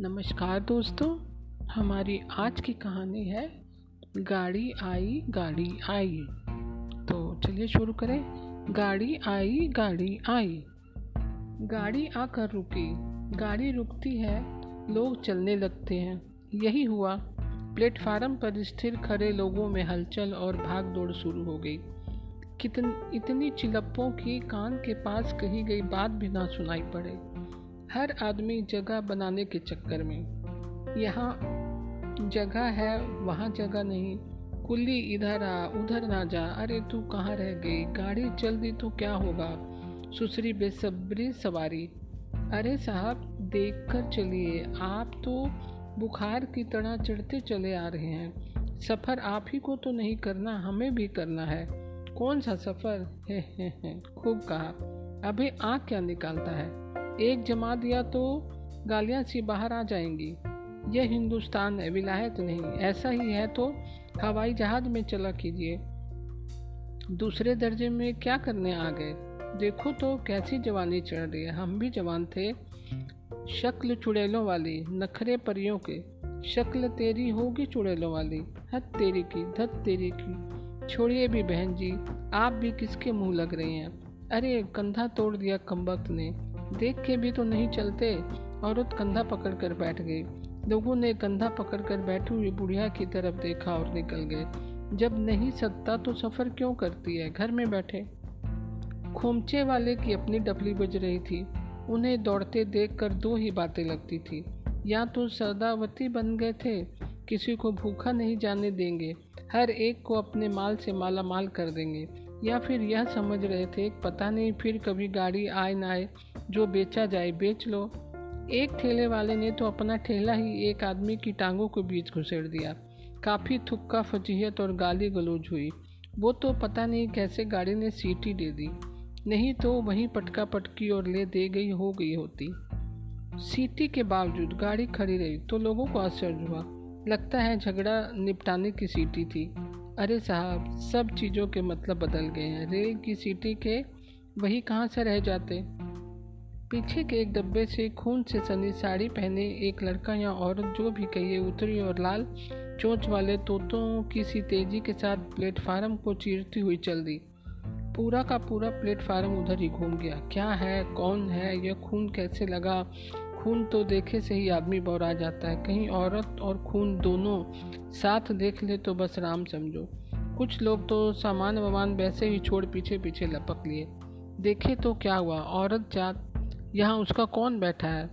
नमस्कार दोस्तों, हमारी आज की कहानी है, गाड़ी आई गाड़ी आई। तो चलिए शुरू करें। गाड़ी आई गाड़ी आई। गाड़ी आकर रुकी। गाड़ी रुकती है, लोग चलने लगते हैं। यही हुआ। प्लेटफार्म पर स्थिर खड़े लोगों में हलचल और भाग दौड़ शुरू हो गई। कितन, इतनी चिलप्पों की कान के पास कही गई बात भी ना सुनाई पड़े। हर आदमी जगह बनाने के चक्कर में। यहाँ जगह है वहाँ जगह नहीं। कुल्ली इधर आ उधर ना जा। अरे तू कहाँ रह गई? गाड़ी चल दी तो क्या होगा? सुसरी बेसब्री सवारी। अरे साहब देख कर चलिए। आप तो बुखार की तरह चढ़ते चले आ रहे हैं। सफ़र आप ही को तो नहीं करना हमें भी करना है। कौन सा सफ़र? है, खूब कहा। अभी आँख क्या निकालता है? एक जमा दिया तो गालियाँ सी बाहर आ जाएँगी। यह हिंदुस्तान है विलायत नहीं, ऐसा ही है तो हवाई जहाज़ में चला कीजिए। दूसरे दर्जे में क्या करने आ गए? देखो तो कैसी जवानी चढ़ रही है। हम भी जवान थे, शक्ल चुड़ैलों वाली, नखरे परियों के। शक्ल तेरी होगी चुड़ैलों वाली, हद तेरी की, धत तेरी की। छोड़िए भी बहन जी, आप भी किसके मुँह लग रही हैं? अरे कंधा तोड़ दिया कम्बक ने। देख के भी तो नहीं चलते। औरत कंधा पकड़ कर बैठ गई। लोगों ने कंधा पकड़ कर बैठी हुई बुढ़िया की तरफ़ देखा और निकल गए। जब नहीं सकता तो सफ़र क्यों करती है? घर में बैठे। खोमचे वाले की अपनी डफली बज रही थी। उन्हें दौड़ते देखकर दो ही बातें लगती थी। या तो सदावती बन गए थे, किसी को भूखा नहीं जाने देंगे, हर एक को अपने माल से माला माल कर देंगे, या फिर यह समझ रहे थे, पता नहीं फिर कभी गाड़ी आए ना आए जो बेचा जाए, बेच लो। एक ठेले वाले ने तो अपना ठेला ही एक आदमी की टांगों के बीच घुसेड़ दिया। काफ़ी थुक्का फजीहत और गाली गलोज हुई। वो तो पता नहीं कैसे गाड़ी ने सीटी दे दी। नहीं तो वहीं पटका पटकी और ले दे गई हो गई होती। सीटी के बावजूद गाड़ी खड़ी रही तो लोगों को आश्चर्य हुआ। लगता है झगड़ा निपटाने की सीटी थी। अरे साहब, सब चीज़ों के मतलब बदल गए हैं। रेल की सीटी के वही कहाँ से रह जाते? पीछे के एक डब्बे से खून से सनी साड़ी पहने एक लड़का या औरत जो भी कहिए उतरी और लाल चोंच वाले तोतों की सी तेज़ी के साथ प्लेटफार्म को चीरती हुई चल दी। पूरा का पूरा प्लेटफार्म उधर ही घूम गया। क्या है? कौन है? यह खून कैसे लगा? खून तो देखे से ही आदमी बौरा जाता है। कहीं औरत और खून दोनों साथ देख ले तो बस राम समझो। कुछ लोग तो सामान वामान वैसे ही छोड़ पीछे पीछे लपक लिए। देखे तो क्या हुआ? औरत जात यहाँ उसका कौन बैठा है?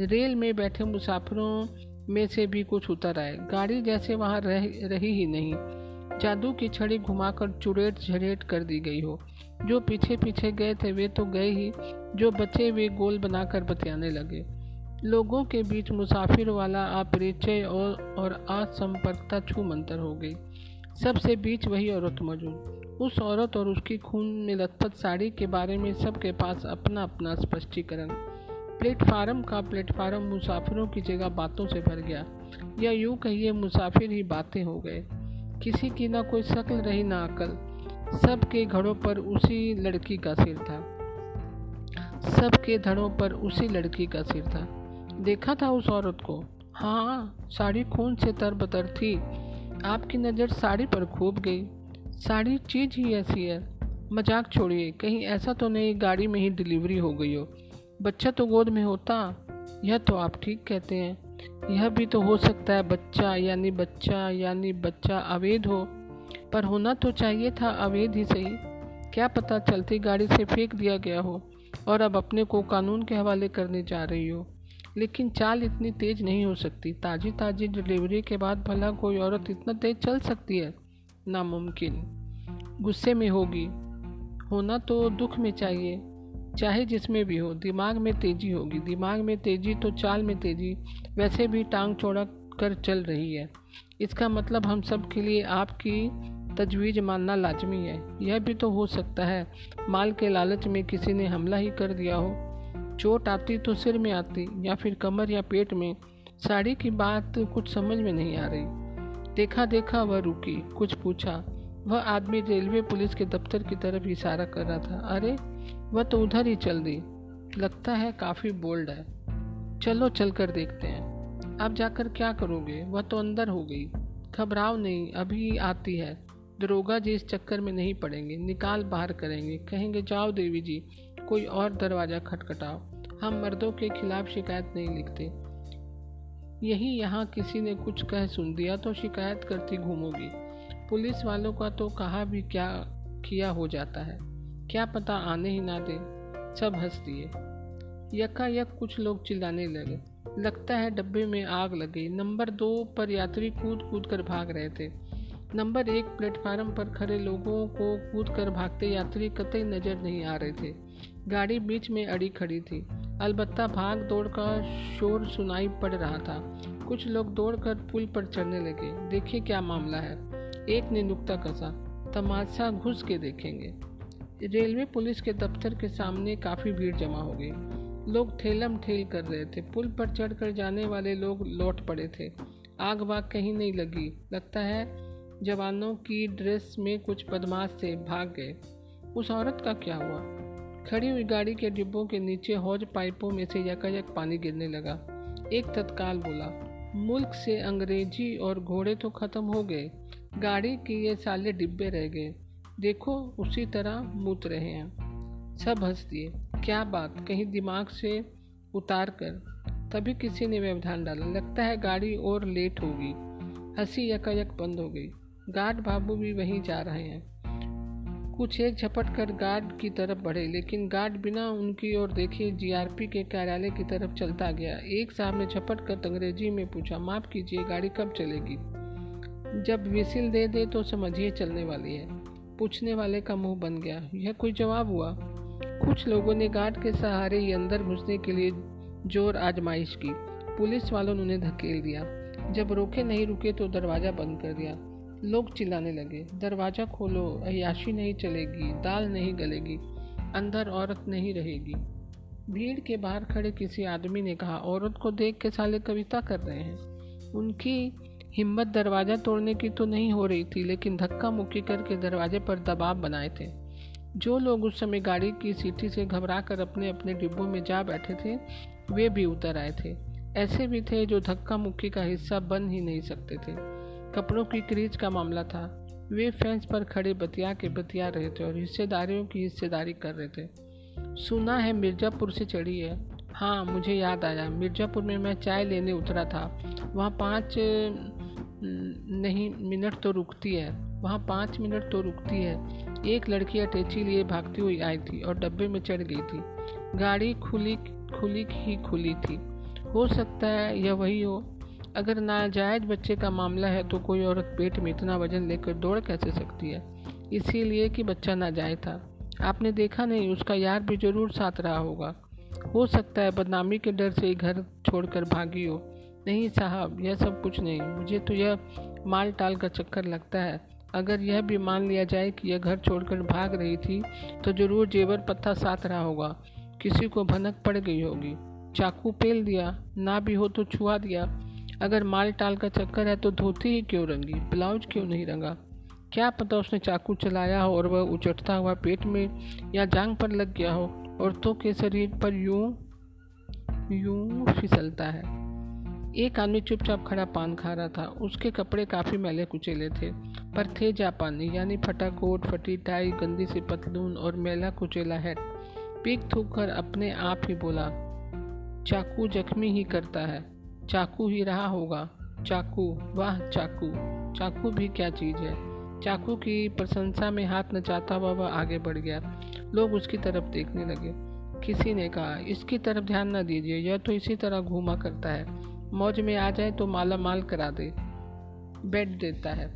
रेल में बैठे मुसाफिरों में से भी कुछ उतर आए। गाड़ी जैसे वहाँ रह रही ही नहीं। जादू की छड़ी घुमाकर चुड़ेट झड़ेट कर दी गई हो। जो पीछे पीछे गए थे वे तो गए ही। जो बचे वे गोल बनाकर बतियाने लगे। लोगों के बीच मुसाफिर वाला अपरिचय और, और असंपर्कता छू मंतर हो गई। सबसे बीच वही औरत मौजूद। उस औरत और उसकी खून में लथपथ साड़ी के बारे में सबके पास अपना अपना स्पष्टीकरण। प्लेटफार्म का प्लेटफार्म मुसाफिरों की जगह बातों से भर गया। या यूँ कहिए, मुसाफिर ही बातें हो गए। किसी की ना कोई शक्ल रही ना अकल। सबके घड़ों पर उसी लड़की का सिर था। सबके धड़ों पर उसी लड़की का सिर था। देखा था उस औरत को? हाँ साड़ी खून से तरबतर थी। आपकी नज़र साड़ी पर खूब गई। सारी चीज़ ही ऐसी है। मज़ाक छोड़िए, कहीं ऐसा तो नहीं गाड़ी में ही डिलीवरी हो गई हो। बच्चा तो गोद में होता, यह तो आप ठीक कहते हैं। यह भी तो हो सकता है बच्चा, यानी बच्चा यानी बच्चा अवैध हो। पर होना तो चाहिए था अवैध ही सही। क्या पता चलती गाड़ी से फेंक दिया गया हो और अब अपने को कानून के हवाले करने जा रही हो। लेकिन चाल इतनी तेज़ नहीं हो सकती। ताज़ी ताज़ी डिलीवरी के बाद भला कोई औरत इतना तेज़ चल सकती है? नामुमकिन। गुस्से में होगी। होना तो दुख में चाहिए। चाहे जिसमें भी हो, दिमाग में तेज़ी होगी। दिमाग में तेज़ी तो चाल में तेज़ी, वैसे भी टांग चौड़ा कर चल रही है। इसका मतलब हम सब के लिए आपकी तजवीज़ मानना लाजमी है। यह भी तो हो सकता है, माल के लालच में किसी ने हमला ही कर दिया हो। चोट आती तो सिर में आती, या फिर कमर या पेट में। साड़ी की बात कुछ समझ में नहीं आ रही। देखा देखा वह रुकी, कुछ पूछा। वह आदमी रेलवे पुलिस के दफ्तर की तरफ़ इशारा कर रहा था। अरे, वह तो उधर ही चल दी। लगता है काफ़ी बोल्ड है। चलो, चल कर देखते हैं। अब जाकर क्या करोगे? वह तो अंदर हो गई। घबराओ नहीं, अभी आती है। दरोगा जी इस चक्कर में नहीं पड़ेंगे। निकाल बाहर करेंगे। कहेंगे, जाओ देवी जी, कोई और दरवाज़ा खटखटाओ। हम मर्दों के खिलाफ शिकायत नहीं लिखते। यही यहाँ किसी ने कुछ कह सुन दिया तो शिकायत करती घूमोगी। पुलिस वालों का तो कहा भी क्या किया हो जाता है। क्या पता आने ही ना दे। सब हंस दिए। यकायक कुछ लोग चिल्लाने लगे। लगता है डब्बे में आग लगी। नंबर दो पर यात्री कूद कूद कर भाग रहे थे। नंबर एक प्लेटफार्म पर खड़े लोगों को कूद कर भागते यात्री कतई नज़र नहीं आ रहे थे। गाड़ी बीच में अड़ी खड़ी थी। अलबत्ता भाग दौड़ का शोर सुनाई पड़ रहा था। कुछ लोग दौड़कर पुल पर चढ़ने लगे। देखिए क्या मामला है। एक ने नुकता कसा। तमाशा घुस के देखेंगे। रेलवे पुलिस के दफ्तर के सामने काफ़ी भीड़ जमा हो गई। लोग ठेलम ठेल कर रहे थे। पुल पर चढ़कर जाने वाले लोग लौट पड़े थे। आग वाग कहीं नहीं लगी। लगता है जवानों की ड्रेस में कुछ बदमाश से भाग गए। उस औरत का क्या हुआ? खड़ी हुई गाड़ी के डिब्बों के नीचे हौज पाइपों में से यकायक पानी गिरने लगा। एक तत्काल बोला, मुल्क से अंग्रेज़ी और घोड़े तो खत्म हो गए। गाड़ी के ये साले डिब्बे रह गए। देखो, उसी तरह मूत रहे हैं सब हंस दिए। क्या बात? कहीं दिमाग से उतार कर। तभी किसी ने व्यवधान डाला। लगता है गाड़ी और लेट होगी। हँसी यकायक बंद हो गई। गार्ड बाबू भी वहीं जा रहे हैं। कुछ एक झपट कर गार्ड की तरफ़ बढ़े, लेकिन गार्ड बिना उनकी ओर देखे जीआरपी के कार्यालय की तरफ़ चलता गया। एक साहब ने झपट कर अंग्रेज़ी में पूछा, माफ़ कीजिए, गाड़ी कब चलेगी? जब विसिल दे दे तो समझिए चलने वाली है। पूछने वाले का मुँह बन गया। यह कोई जवाब हुआ? कुछ लोगों ने गार्ड के सहारे ही अंदर घुसने के लिए ज़ोर आजमाइश की। पुलिस वालों ने उन्हें धकेल दिया। जब रोके नहीं रुके तो दरवाज़ा बंद कर दिया। लोग चिल्लाने लगे। दरवाज़ा खोलो अयाशी नहीं चलेगी, दाल नहीं गलेगी, अंदर औरत नहीं रहेगी। भीड़ के बाहर खड़े किसी आदमी ने कहा, औरत को देख के साले कविता कर रहे हैं। उनकी हिम्मत दरवाज़ा तोड़ने की तो नहीं हो रही थी, लेकिन धक्का मुक्की करके दरवाजे पर दबाव बनाए थे। जो लोग उस समय गाड़ी की सीटी से घबरा कर अपने अपने डिब्बों में जा बैठे थे, वे भी उतर आए थे। ऐसे भी थे जो धक्का मुक्की का हिस्सा बन ही नहीं सकते थे। कपड़ों की क्रीज का मामला था। वे फेंस पर खड़े बतिया के बतिया रहे थे और हिस्सेदारियों की हिस्सेदारी कर रहे थे। सुना है मिर्ज़ापुर से चढ़ी है। हाँ मुझे याद आया। मिर्ज़ापुर में मैं चाय लेने उतरा था। वहाँ पाँच नहीं, मिनट तो रुकती है। वहाँ पाँच मिनट तो रुकती है। एक लड़की अटैची लिए भागती हुई आई थी और डब्बे में चढ़ गई थी। गाड़ी खुली खुली ही खुली थी। हो सकता है यह वही हो। अगर नाजायज बच्चे का मामला है तो कोई औरत पेट में इतना वज़न लेकर दौड़ कैसे सकती है? इसीलिए कि बच्चा नाजायज था। आपने देखा नहीं, उसका यार भी ज़रूर साथ रहा होगा। हो सकता है बदनामी के डर से घर छोड़कर भागी हो। नहीं साहब, यह सब कुछ नहीं। मुझे तो यह माल टाल का चक्कर लगता है। अगर यह भी मान लिया जाए कि यह घर छोड़कर भाग रही थी तो ज़रूर जेवर पत्ता साथ रहा होगा। किसी को भनक पड़ गई होगी। चाकू पेल दिया, ना भी हो तो छुआ दिया। अगर माल टाल का चक्कर है तो धोती ही क्यों रंगी? ब्लाउज क्यों नहीं रंगा? क्या पता उसने चाकू चलाया हो और वह उचटता हुआ पेट में या जांग पर लग गया हो। औरतों के शरीर पर यूँ यूँ फिसलता है। एक आदमी चुपचाप खड़ा पान खा रहा था। उसके कपड़े काफ़ी मैले कुचेले थे, पर थे जापानी, यानी फटा कोट, फटी टाई, गंदी सी पतलून और मेला कुचेला हैट पीक थूक कर अपने आप ही बोला, चाकू जख्मी ही करता है। चाकू ही रहा होगा। चाकू, वाह, चाकू। चाकू भी क्या चीज़ है? चाकू की प्रशंसा में हाथ नचाता हुआ वह आगे बढ़ गया। लोग उसकी तरफ़ देखने लगे। किसी ने कहा, इसकी तरफ़ ध्यान न दीजिए, यह तो इसी तरह घूमा करता है। मौज में आ जाए तो माला माल करा दे बेड देता है।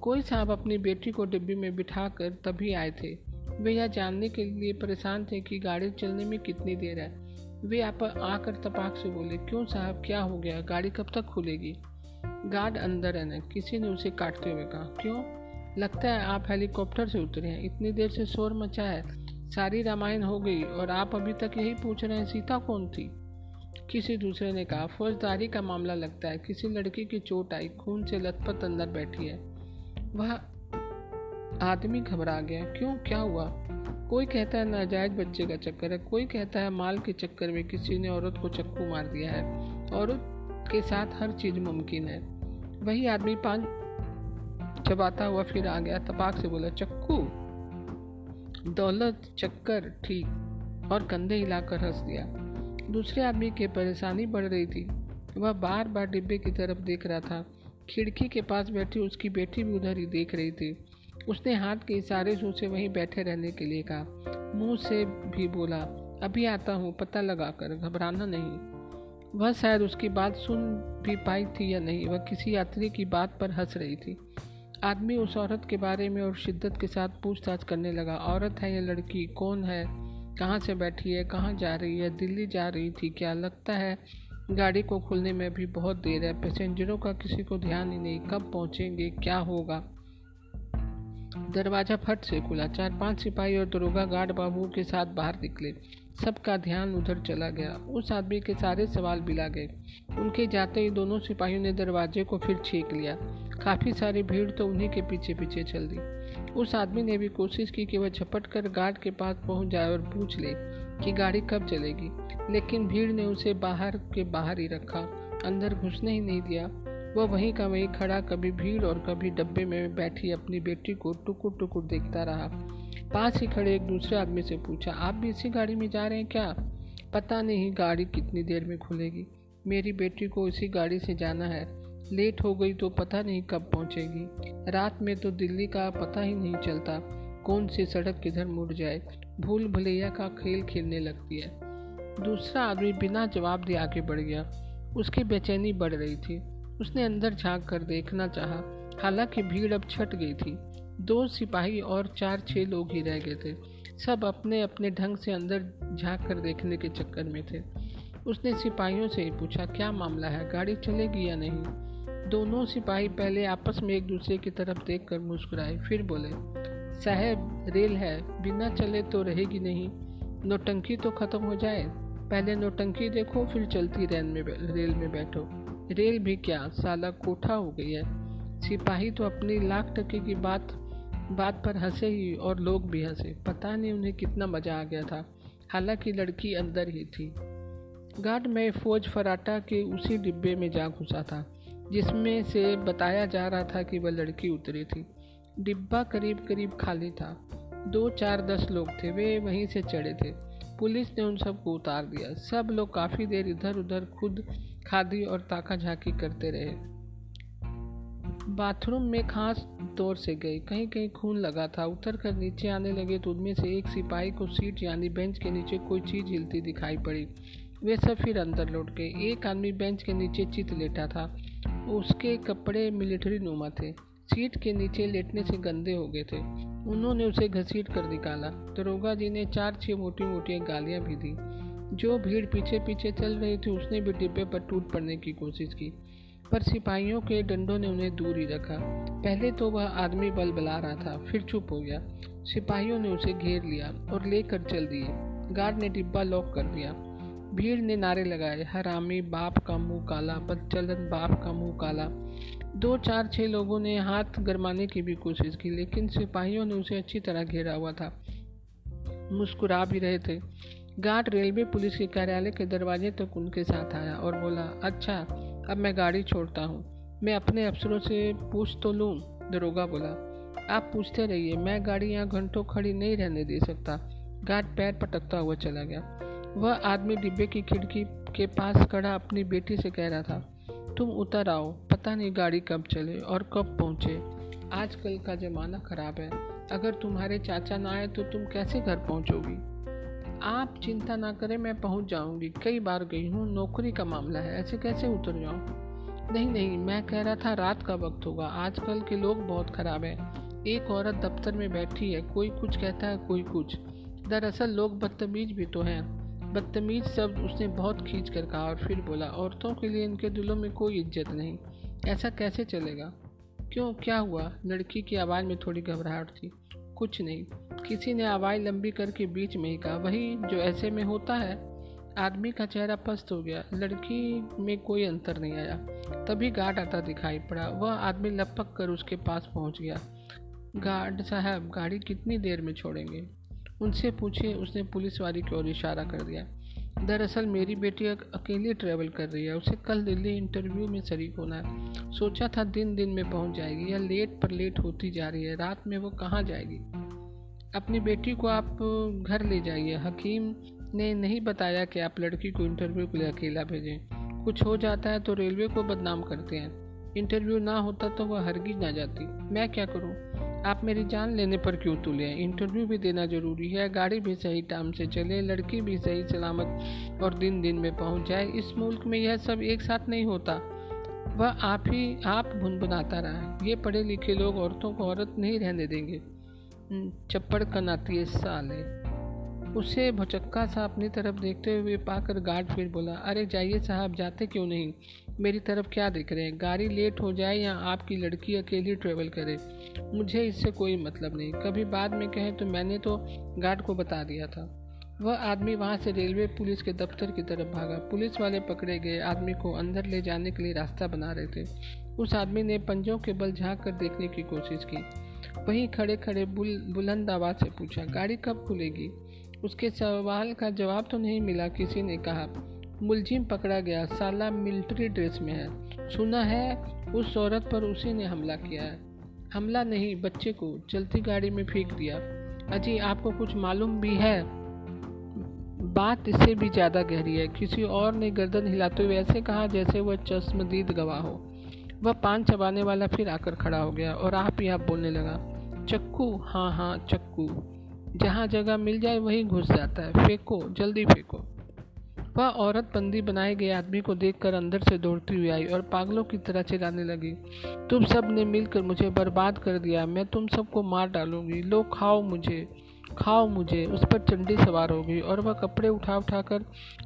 कोई साहब अपनी बेटी को डिब्बी में बिठा कर तभी आए थे। वे यह जानने के लिए परेशान थे कि गाड़ी चलने में कितनी देर है। वे आप आकर तपाक से बोले, क्यों साहब, क्या हो गया? गाड़ी कब तक खुलेगी? गार्ड अंदर है किसी ने उसे काटते हुए कहा। क्यों? लगता है आप हेलीकॉप्टर से उतरे हैं। इतनी देर से शोर मचा है। सारी रामायण हो गई और आप अभी तक यही पूछ रहे हैं, सीता कौन थी? किसी दूसरे ने कहा, फौजदारी का मामला लगता है। किसी लड़की की चोट आई, खून से लथपथ अंदर बैठी है। वह आदमी घबरा गया। क्यों? क्या हुआ? कोई कहता है नाजायज बच्चे का चक्कर है, कोई कहता है माल के चक्कर में किसी ने औरत को चक्कू मार दिया है, औरत के साथ हर चीज़ मुमकिन है। वही आदमी पान चबाता हुआ फिर आ गया, तपाक से बोला, चक्कू, दौलत, चक्कर, ठीक, और कंधे हिलाकर हंस दिया। दूसरे आदमी की परेशानी बढ़ रही थी। वह बार बार डिब्बे की तरफ़ देख रहा था। खिड़की के पास बैठी उसकी बेटी भी उधर ही देख रही थी। उसने हाथ के इशारे से उसे वहीं बैठे रहने के लिए कहा। मुँह से भी बोला, अभी आता हूँ, पता लगा कर घबराना नहीं। वह शायद उसकी बात सुन भी पाई थी या नहीं, वह किसी यात्री की बात पर हंस रही थी। आदमी उस औरत के बारे में और शिद्दत के साथ पूछताछ करने लगा, औरत है या लड़की, कौन है? कहाँ से बैठी है, कहाँ जा रही है, दिल्ली जा रही थी क्या? लगता है गाड़ी को खुलने में भी बहुत देर है, पैसेंजरों का किसी को ध्यान ही नहीं, कब पहुँचेंगे, क्या होगा? दरवाज़ा फट से खुला। चार पाँच सिपाही और दरोगा गार्ड बाबू के साथ बाहर निकले। सबका ध्यान उधर चला गया। उस आदमी के सारे सवाल बिला गए। उनके जाते ही दोनों सिपाहियों ने दरवाजे को फिर छेक लिया। काफ़ी सारी भीड़ तो उन्हीं के पीछे पीछे चल दी। उस आदमी ने भी कोशिश की कि वह झपट कर गार्ड के पास पहुँच जाए और पूछ ले कि गाड़ी कब चलेगी। लेकिन भीड़ ने उसे बाहर के बाहर ही रखा। अंदर घुसने ही नहीं दिया। वह वहीं का वहीं खड़ा, कभी भीड़ और कभी डब्बे में बैठी अपनी बेटी को टुकुर टुकुर देखता रहा। पास ही खड़े एक दूसरे आदमी से पूछा, आप भी इसी गाड़ी में जा रहे हैं क्या? पता नहीं, गाड़ी कितनी देर में खुलेगी। मेरी बेटी को इसी गाड़ी से जाना है। लेट हो गई तो पता नहीं कब पहुंचेगी। रात में तो दिल्ली का पता ही नहीं चलता, कौन सी सड़क किधर मुड़ जाए। भूल भुलैया का खेल खेलने लगती है। दूसरा आदमी बिना जवाब दिए आगे बढ़ गया। उसकी बेचैनी बढ़ रही थी। उसने अंदर झाँक कर देखना चाहा। हालाँकि भीड़ अब छट गई थी। दो सिपाही और चार छह लोग ही रह गए थे। सब अपने अपने ढंग से अंदर झाँक कर देखने के चक्कर में थे। उसने सिपाहियों से ही पूछा, क्या मामला है? गाड़ी चलेगी या नहीं? दोनों सिपाही पहले आपस में एक दूसरे की तरफ़ देख कर मुस्कुराए, फिर बोले, साहब, रेल है। बिना चले तो रहेगी नहीं। नोटंकी तो ख़त्म हो जाए। पहले नोटंकी देखो, फिर चलती रेल में रेल में बैठो। रेल भी क्या साला कोठा हो गई है? सिपाही तो अपनी लाख टके की बात बात पर हंसे ही और लोग भी हंसे। पता नहीं उन्हें कितना मज़ा आ गया था। हालाँकि लड़की अंदर ही थी। गार्ड में फौज फराटा के उसी डिब्बे में जा घुसा था, जिसमें से बताया जा रहा था कि वह लड़की उतरी थी। डिब्बा करीब करीब खाली था। दो चार दस लोग थे, वे वहीं से चढ़े थे। पुलिस ने उन सबको उतार दिया। सब लोग काफ़ी देर इधर उधर खुद खादी और ताका झाकी करते रहे। बाथरूम में खास दौर से गए। कहीं कहीं खून लगा था। उतर कर नीचे आने लगे तो उनमें से एक सिपाही को सीट यानी बेंच के नीचे कोई चीज़ हिलती दिखाई पड़ी। वे सब फिर अंदर लौट गए। एक आदमी बेंच के नीचे चित लेटा था। उसके कपड़े मिलिट्री नुमा थे। सीट के नीचे लेटने से गंदे हो गए थे। उन्होंने उसे घसीट कर निकाला। दरोगा जी ने चार छह मोटी मोटी गालियाँ भी दी। जो भीड़ पीछे पीछे चल रही थी, उसने भी डिब्बे पर टूट पड़ने की कोशिश की, पर सिपाहियों के डंडों ने उन्हें दूर ही रखा। पहले तो वह आदमी बल बला रहा था, फिर चुप हो गया। सिपाहियों ने उसे घेर लिया और लेकर चल दिए। गार्ड ने डिब्बा लॉक कर दिया। भीड़ ने नारे लगाए, हरामी, बाप का मुँह काला, बदचलन, बाप का मुँह काला। दो चार छः लोगों ने हाथ गरमाने की भी कोशिश की, लेकिन सिपाहियों ने उसे अच्छी तरह घेरा हुआ था। मुस्कुरा भी रहे थे। गार्ड रेलवे पुलिस के कार्यालय के दरवाजे तक उनके साथ आया और बोला अच्छा अब मैं गाड़ी छोड़ता हूँ। मैं अपने अफसरों से पूछ तो लूँ? दरोगा बोला, आप पूछते रहिए, मैं गाड़ी यहाँ घंटों खड़ी नहीं रहने दे सकता। गार्ड पैर पटकता हुआ चला गया। वह आदमी डिब्बे की खिड़की के पास खड़ा अपनी बेटी से कह रहा था, तुम उतर आओ, पता नहीं गाड़ी कब चले और कब पहुँचे। आजकल का ज़माना ख़राब है। अगर तुम्हारे चाचा ना आए तो तुम कैसे घर पहुँचोगी? आप चिंता ना करें, मैं पहुँच जाऊँगी। कई बार गई हूँ, नौकरी का मामला है, ऐसे कैसे उतर जाऊँ? नहीं नहीं, मैं कह रहा था रात का वक्त होगा। आजकल के लोग बहुत ख़राब हैं। एक औरत दफ्तर में बैठी है, कोई कुछ कहता है, कोई कुछ। दरअसल लोग बदतमीज भी तो हैं। बदतमीज शब्द उसने बहुत खींच कर कहा और फिर बोला, औरतों के लिए इनके दिलों में कोई इज़्ज़त नहीं। ऐसा कैसे चलेगा? क्यों, क्या हुआ? लड़की की आवाज़ में थोड़ी घबराहट थी। कुछ नहीं। किसी ने आवाज़ लंबी करके बीच में ही कहा, वही जो ऐसे में होता है। आदमी का चेहरा पस्त हो गया। लड़की में कोई अंतर नहीं आया। तभी गार्ड आता दिखाई पड़ा। वह आदमी लपक कर उसके पास पहुँच गया। गार्ड साहब, गाड़ी कितनी देर में छोड़ेंगे? उनसे पूछे। उसने पुलिस वाली की ओर इशारा कर दिया। दरअसल मेरी बेटी अकेली ट्रैवल कर रही है। उसे कल दिल्ली इंटरव्यू में शरीक होना है। सोचा था दिन दिन में पहुँच जाएगी। या लेट पर लेट होती जा रही है। रात में वो कहाँ जाएगी? अपनी बेटी को आप घर ले जाइए। हकीम ने नहीं बताया कि आप लड़की को इंटरव्यू के लिए अकेला भेजें। कुछ हो जाता है तो रेलवे को बदनाम करते हैं। इंटरव्यू ना होता तो वह हरगिज ना जाती। मैं क्या करूँ? आप मेरी जान लेने पर क्यों तुले हैं? इंटरव्यू भी देना ज़रूरी है। गाड़ी भी सही टाइम से चले, लड़की भी सही सलामत और दिन दिन में पहुँच जाए। इस मुल्क में यह सब एक साथ नहीं होता। वह आप ही, आप भुनभुनाता रहा ये पढ़े लिखे लोग औरतों को औरत नहीं रहने देंगे। चप्पड़ कनाती है साले उसे भुचक्का सा अपनी तरफ़ देखते हुए पाकर गार्ड फिर बोला, अरे जाइए साहब, जाते क्यों नहीं? मेरी तरफ़ क्या देख रहे हैं? गाड़ी लेट हो जाए या आपकी लड़की अकेली ट्रेवल करे? मुझे इससे कोई मतलब नहीं। कभी बाद में कहें तो मैंने तो गार्ड को बता दिया था। वह आदमी वहाँ से रेलवे, पुलिस के दफ्तर की तरफ़ भागा। पुलिस वाले पकड़े गए। आदमी को अंदर ले जाने के लिए रास्ता बना रहे थे। उस आदमी ने पंजों के बल झाँक कर देखने की कोशिश की। वहीं खड़े खड़े बुल, बुलंद आवाज़ से पूछा, गाड़ी कब खुलेगी? उसके सवाल का जवाब तो नहीं मिला, किसी ने कहा। मुलजिम पकड़ा गया, साला मिलिट्री ड्रेस में है। सुना है, उस औरत पर उसी ने हमला किया है। हमला नहीं, बच्चे को चलती गाड़ी में फेंक दिया। अजी, आपको कुछ मालूम भी है? बात इससे भी ज़्यादा गहरी है। किसी और ने गर्दन हिलाते हुए ऐसे कहा जैसे वह चश्मदीद गवाह हो। वह पान चबाने वाला फिर आकर खड़ा हो गया और आप ही आप बोलने लगा, चक्कू हाँ हाँ चक्कू। जहाँ जगह मिल जाए वहीं घुस जाता है। फेंको, जल्दी फेंको। वह औरत बंदी बनाए गए आदमी को देखकर अंदर से दौड़ती हुई आई और पागलों की तरह चिल्लाने लगी, तुम सबने मिलकर मुझे बर्बाद कर दिया। मैं तुम सबको मार डालूँगी। लो, खाओ मुझे खाओ मुझे। उस पर चंडी सवार हो गई और वह कपड़े उठा उठा कर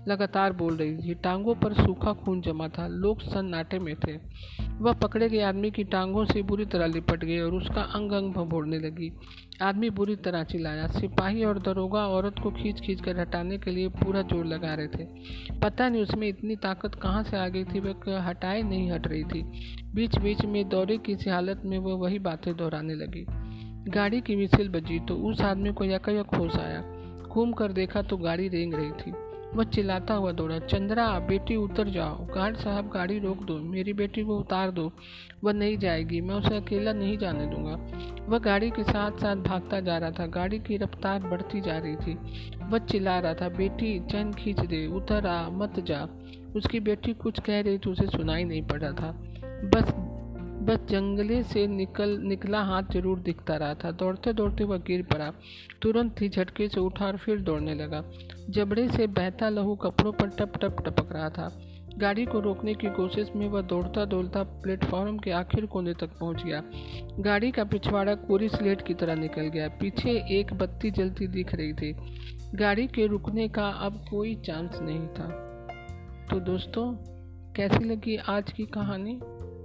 लगातार बोल रही थी। टांगों पर सूखा खून जमा था। लोग सन्नाटे में थे। वह पकड़े गए आदमी की टांगों से बुरी तरह लिपट गई और उसका अंग अंग भभोड़ने लगी। आदमी बुरी तरह चिल्लाया। सिपाही और दरोगा औरत को खींच खींच कर हटाने के लिए पूरा ज़ोर लगा रहे थे। पता नहीं उसमें इतनी ताकत कहाँ से आ गई थी, वह हटाए नहीं हट रही थी। बीच बीच में दौरे की सी हालत में वह वही बातें दोहराने लगी। गाड़ी की विसिल बजी तो उस आदमी को यकायक होश आया। घूम कर देखा तो गाड़ी रेंग रही थी। वह चिल्लाता हुआ दौड़ा, चंद्रा बेटी उतर जाओ। गार्ड साहब गाड़ी रोक दो, मेरी बेटी को उतार दो, वह नहीं जाएगी, मैं उसे अकेला नहीं जाने दूँगा। वह गाड़ी के साथ साथ भागता जा रहा था, गाड़ी की रफ्तार बढ़ती जा रही थी। वह चिल्ला रहा था, बेटी, चैन खींच दे, उतर आ, मत जा। उसकी बेटी कुछ कह रही थी, उसे सुनाई नहीं पड़ रहा था। बस बस जंगले से निकल, निकला हाथ ज़रूर दिखता रहा था। दौड़ते दौड़ते वह गिर पड़ा। तुरंत ही झटके से उठा और फिर दौड़ने लगा। जबड़े से बहता लहू कपड़ों पर टप टप टपक रहा था। गाड़ी को रोकने की कोशिश में वह दौड़ता दौड़ता प्लेटफॉर्म के आखिर कोने तक पहुँच गया। गाड़ी का पिछवाड़ा पूरी स्लेट की तरह निकल गया। पीछे एक बत्ती जलती दिख रही थी। गाड़ी के रुकने का अब कोई चांस नहीं था। तो दोस्तों, कैसी लगी आज की कहानी?